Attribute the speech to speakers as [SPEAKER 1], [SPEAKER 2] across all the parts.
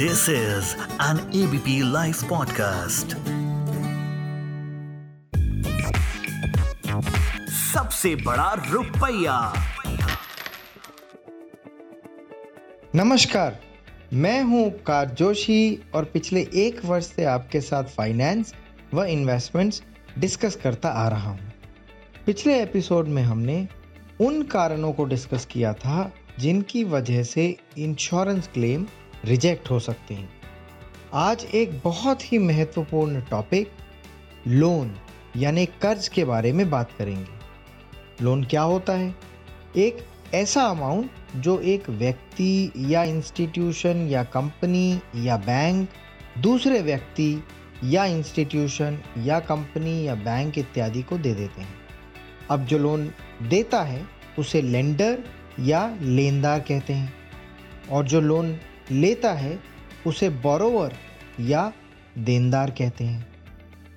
[SPEAKER 1] This is an ABP Life podcast. सबसे बड़ा रुपया
[SPEAKER 2] नमस्कार, मैं हूँ उपकार जोशी और पिछले एक वर्ष से आपके साथ फाइनेंस व इन्वेस्टमेंट्स डिस्कस करता आ रहा हूँ। पिछले एपिसोड में हमने उन कारणों को डिस्कस किया था जिनकी वजह से इंश्योरेंस क्लेम रिजेक्ट हो सकते हैं। आज एक बहुत ही महत्वपूर्ण टॉपिक, लोन, यानी कर्ज के बारे में बात करेंगे। लोन क्या होता है? एक ऐसा अमाउंट जो एक व्यक्ति या इंस्टीट्यूशन या कंपनी या बैंक दूसरे व्यक्ति या इंस्टीट्यूशन या कंपनी या बैंक इत्यादि को दे देते हैं। अब जो लोन देता है, उसे लेंडर या लेनदार कहते हैं। और जो लोन लेता है, उसे बोरोवर या देनदार कहते हैं।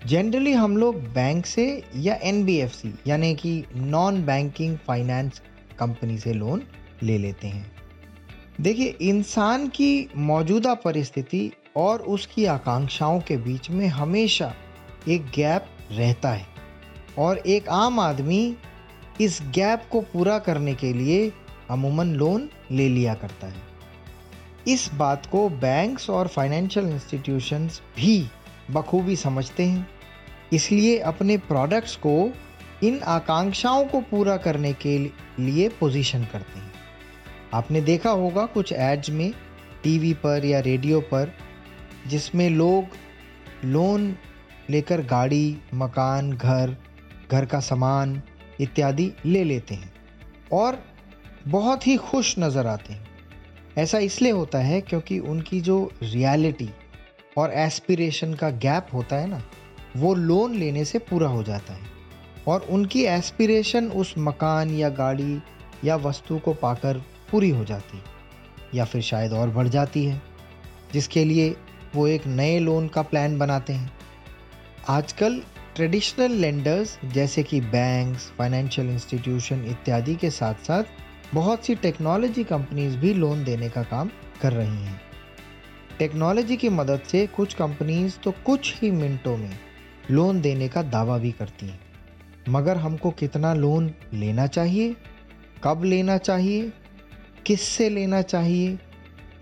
[SPEAKER 2] जनरली हम लोग बैंक से या एनबीएफसी यानी कि नॉन बैंकिंग फाइनेंस कंपनी से लोन ले लेते हैं। देखिए, इंसान की मौजूदा परिस्थिति और उसकी आकांक्षाओं के बीच में हमेशा एक गैप रहता है और एक आम आदमी इस गैप को पूरा करने के लिए अमूमन लोन ले लिया करता है। इस बात को बैंक्स और फाइनेंशियल इंस्टीट्यूशंस भी बखूबी समझते हैं। इसलिए अपने प्रोडक्ट्स को इन आकांक्षाओं को पूरा करने के लिए पोजीशन करते हैं। आपने देखा होगा कुछ एड्स में, टीवी पर या रेडियो पर, जिसमें लोग लोन लेकर गाड़ी, मकान, घर घर का सामान इत्यादि ले लेते हैं और बहुत ही खुश नज़र आते हैं। ऐसा इसलिए होता है क्योंकि उनकी जो रियलिटी और एस्पिरेशन का गैप होता है ना, वो लोन लेने से पूरा हो जाता है। और उनकी एस्पिरेशन उस मकान या गाड़ी या वस्तु को पाकर पूरी हो जाती है, या फिर शायद और बढ़ जाती है, जिसके लिए वो एक नए लोन का प्लान बनाते हैं। आजकल ट्रेडिशनल लेंडर्स जैसे कि बैंक्स फाइनेंशियल इंस्टीट्यूशन इत्यादि के साथ साथ बहुत सी टेक्नोलॉजी कंपनीज़ भी लोन देने का काम कर रही हैं। टेक्नोलॉजी की मदद से कुछ कंपनीज़ तो कुछ ही मिनटों में लोन देने का दावा भी करती हैं। मगर हमको कितना लोन लेना चाहिए? कब लेना चाहिए? किस से लेना चाहिए?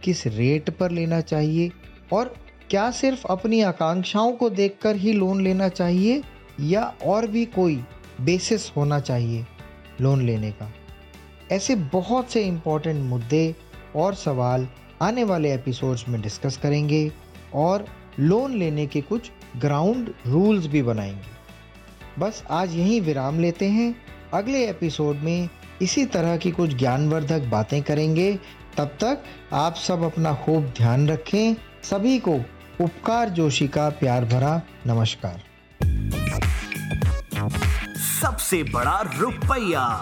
[SPEAKER 2] किस रेट पर लेना चाहिए? और क्या सिर्फ़ अपनी आकांक्षाओं को देखकर ही लोन लेना चाहिए? या और भी कोई बेसिस होना चाहिए लोन लेने का? ऐसे बहुत से इम्पोर्टेंट मुद्दे और सवाल आने वाले एपिसोड्स में डिस्कस करेंगे और लोन लेने के कुछ ग्राउंड रूल्स भी बनाएँगे। बस आज यहीं विराम लेते हैं। अगले एपिसोड में इसी तरह की कुछ ज्ञानवर्धक बातें करेंगे। तब तक आप सब अपना खूब ध्यान रखें। सभी को उपकार जोशी का प्यार भरा नमस्कार।
[SPEAKER 1] सबसे बड़ा रुपया।